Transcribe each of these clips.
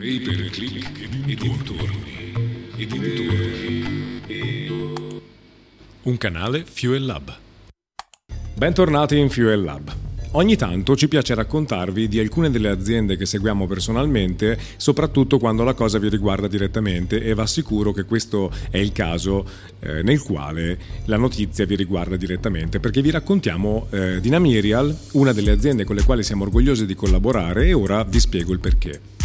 Pay per click e dintorni. E dintorni. E... Un canale Fuel Lab. Bentornati in Fuel Lab. Ogni tanto ci piace raccontarvi di alcune delle aziende che seguiamo personalmente, soprattutto quando la cosa vi riguarda direttamente e va sicuro che questo è il caso eh, nel quale la notizia vi riguarda direttamente, perché vi raccontiamo eh, di Namirial, una delle aziende con le quali siamo orgogliosi di collaborare e ora vi spiego il perché.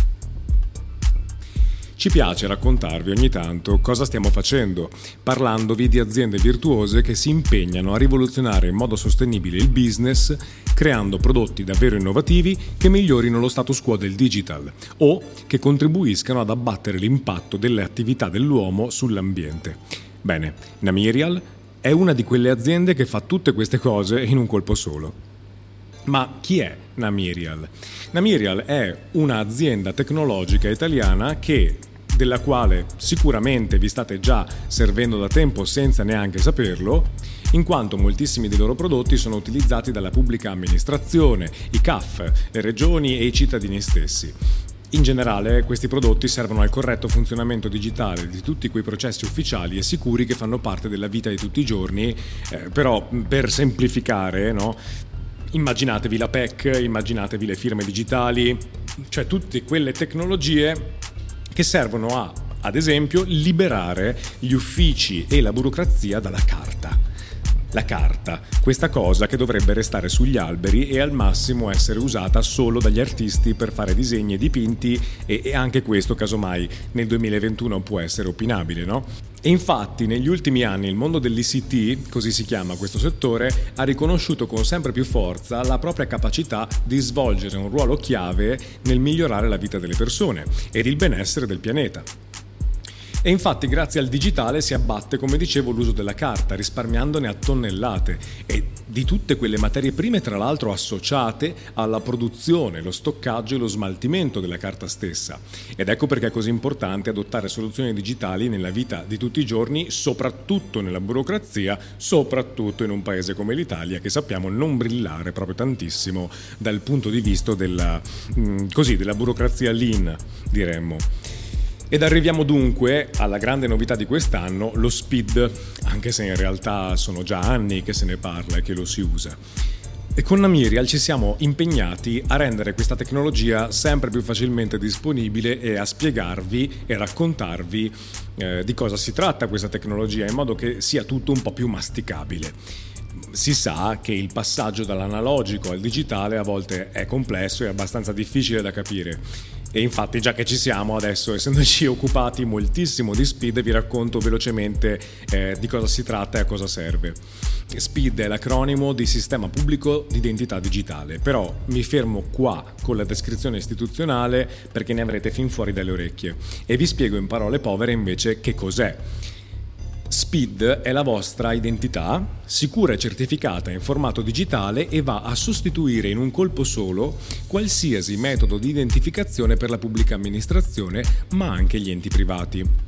Ci piace raccontarvi ogni tanto cosa stiamo facendo, parlandovi di aziende virtuose che si impegnano a rivoluzionare in modo sostenibile il business, creando prodotti davvero innovativi che migliorino lo status quo del digital o che contribuiscano ad abbattere l'impatto delle attività dell'uomo sull'ambiente. Bene, Namirial è una di quelle aziende che fa tutte queste cose in un colpo solo. Ma chi è Namirial? Namirial è un'azienda tecnologica italiana che della quale sicuramente vi state già servendo da tempo senza neanche saperlo, in quanto moltissimi dei loro prodotti sono utilizzati dalla pubblica amministrazione, i CAF, le regioni e i cittadini stessi. In generale questi prodotti servono al corretto funzionamento digitale di tutti quei processi ufficiali e sicuri che fanno parte della vita di tutti i giorni, eh, però per semplificare, no? immaginatevi la PEC, immaginatevi le firme digitali, cioè tutte quelle tecnologie che servono a, ad esempio, liberare gli uffici e la burocrazia dalla carta. La carta, questa cosa che dovrebbe restare sugli alberi e al massimo essere usata solo dagli artisti per fare disegni e dipinti e, e anche questo casomai nel 2021 può essere opinabile, no? E infatti negli ultimi anni il mondo dell'ICT, così si chiama questo settore, ha riconosciuto con sempre più forza la propria capacità di svolgere un ruolo chiave nel migliorare la vita delle persone ed il benessere del pianeta. E infatti grazie al digitale si abbatte, come dicevo, l'uso della carta, risparmiandone a tonnellate e di tutte quelle materie prime, tra l'altro associate alla produzione, lo stoccaggio e lo smaltimento della carta stessa. Ed ecco perché è così importante adottare soluzioni digitali nella vita di tutti i giorni, soprattutto nella burocrazia, soprattutto in un paese come l'Italia che sappiamo non brillare proprio tantissimo dal punto di vista della, mm, così, della burocrazia lean, diremmo. Ed arriviamo dunque alla grande novità di quest'anno, lo speed, anche se in realtà sono già anni che se ne parla e che lo si usa. E con Namirial ci siamo impegnati a rendere questa tecnologia sempre più facilmente disponibile e a spiegarvi e raccontarvi eh, di cosa si tratta questa tecnologia in modo che sia tutto un po' più masticabile. Si sa che il passaggio dall'analogico al digitale a volte è complesso e abbastanza difficile da capire e infatti, già che ci siamo adesso, essendoci occupati moltissimo di Speed, vi racconto velocemente eh, di cosa si tratta e a cosa serve. SPID è l'acronimo di Sistema Pubblico di Identità Digitale, però mi fermo qua con la descrizione istituzionale perché ne avrete fin fuori dalle orecchie e vi spiego in parole povere invece che cos'è. SPID è la vostra identità, sicura e certificata in formato digitale e va a sostituire in un colpo solo qualsiasi metodo di identificazione per la pubblica amministrazione, ma anche gli enti privati.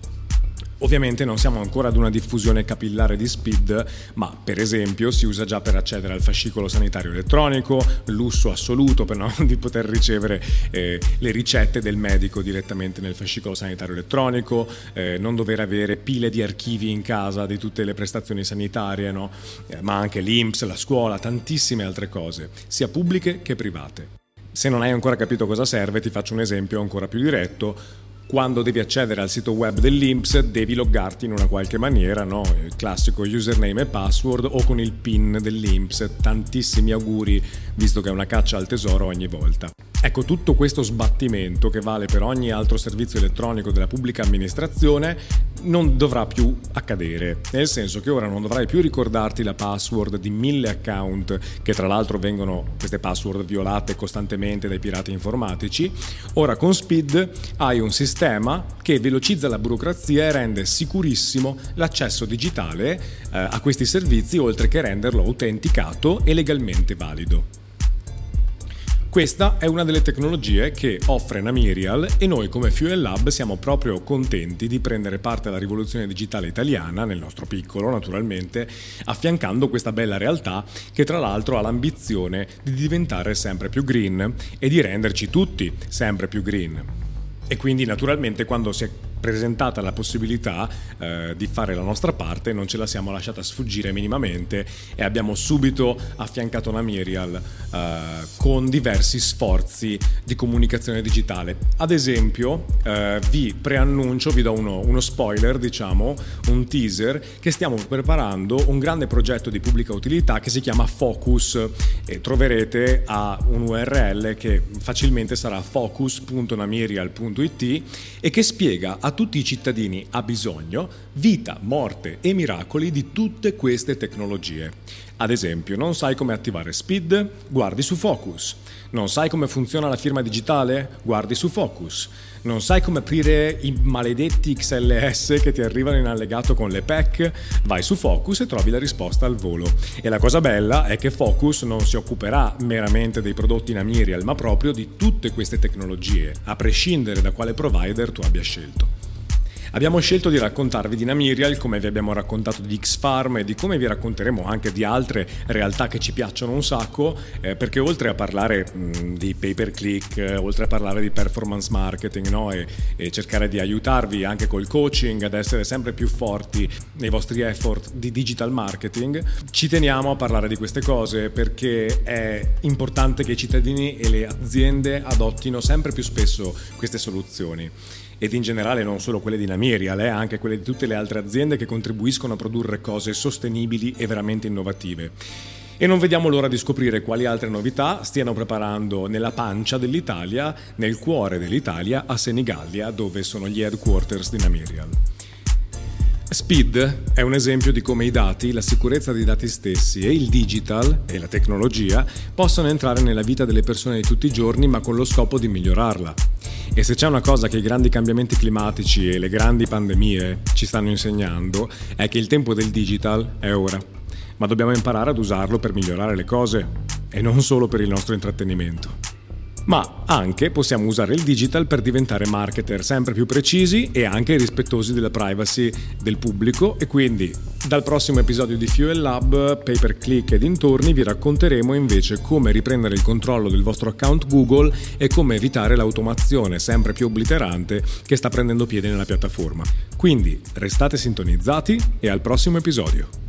Ovviamente non siamo ancora ad una diffusione capillare di SPID, ma per esempio si usa già per accedere al fascicolo sanitario elettronico, lusso assoluto per non di poter ricevere eh, le ricette del medico direttamente nel fascicolo sanitario elettronico, eh, non dover avere pile di archivi in casa di tutte le prestazioni sanitarie, no? eh, ma anche l'INPS, la scuola, tantissime altre cose, sia pubbliche che private. Se non hai ancora capito cosa serve, ti faccio un esempio ancora più diretto quando devi accedere al sito web dell'Inps devi loggarti in una qualche maniera, no? il classico username e password o con il PIN dell'Inps. Tantissimi auguri, visto che è una caccia al tesoro ogni volta. Ecco, tutto questo sbattimento che vale per ogni altro servizio elettronico della pubblica amministrazione non dovrà più accadere, nel senso che ora non dovrai più ricordarti la password di mille account, che tra l'altro vengono queste password violate costantemente dai pirati informatici. Ora con Speed hai un sistema che velocizza la burocrazia e rende sicurissimo l'accesso digitale eh, a questi servizi, oltre che renderlo autenticato e legalmente valido. Questa è una delle tecnologie che offre Namirial e noi come Fuel Lab siamo proprio contenti di prendere parte alla rivoluzione digitale italiana, nel nostro piccolo naturalmente, affiancando questa bella realtà che tra l'altro ha l'ambizione di diventare sempre più green e di renderci tutti sempre più green. E quindi naturalmente quando si è presentata la possibilità eh, di fare la nostra parte, non ce la siamo lasciata sfuggire minimamente e abbiamo subito affiancato una Mirial eh, con diversi sforzi di comunicazione digitale. Ad esempio, eh, vi preannuncio, vi do uno, uno spoiler, diciamo, un teaser, che stiamo preparando un grande progetto di pubblica utilità che si chiama Focus e troverete a un URL che facilmente sarà focus.namirial.it e che spiega a tutti i cittadini ha bisogno vita, morte e miracoli di tutte queste tecnologie. Ad esempio, non sai come attivare Speed? Guardi su Focus. Non sai come funziona la firma digitale? Guardi su Focus. Non sai come aprire i maledetti XLS che ti arrivano in allegato con le PEC? Vai su Focus e trovi la risposta al volo. E la cosa bella è che Focus non si occuperà meramente dei prodotti in Amirial, ma proprio di tutte queste tecnologie, a prescindere da quale provider tu abbia scelto. Abbiamo scelto di raccontarvi di Namirial come vi abbiamo raccontato di X-Farm e di come vi racconteremo anche di altre realtà che ci piacciono un sacco, eh, perché oltre a parlare mh, di pay per click, eh, oltre a parlare di performance marketing no, e, e, cercare di aiutarvi anche col coaching ad essere sempre più forti nei vostri effort di digital marketing, ci teniamo a parlare di queste cose perché è importante che i cittadini e le aziende adottino sempre più spesso queste soluzioni ed in generale non solo quelle di Namirial, eh, anche quelle di tutte le altre aziende che contribuiscono a produrre cose sostenibili e veramente innovative. E non vediamo l'ora di scoprire quali altre novità stiano preparando nella pancia dell'Italia, nel cuore dell'Italia, a Senigallia, dove sono gli headquarters di Namirial. Speed è un esempio di come i dati, la sicurezza dei dati stessi e il digital e la tecnologia possono entrare nella vita delle persone di tutti i giorni ma con lo scopo di migliorarla. E se c'è una cosa che i grandi cambiamenti climatici e le grandi pandemie ci stanno insegnando è che il tempo del digital è ora, ma dobbiamo imparare ad usarlo per migliorare le cose e non solo per il nostro intrattenimento ma anche possiamo usare il digital per diventare marketer sempre più precisi e anche rispettosi della privacy del pubblico e quindi dal prossimo episodio di Fuel Lab, pay per click e dintorni vi racconteremo invece come riprendere il controllo del vostro account Google e come evitare l'automazione sempre più obliterante che sta prendendo piede nella piattaforma. Quindi restate sintonizzati e al prossimo episodio.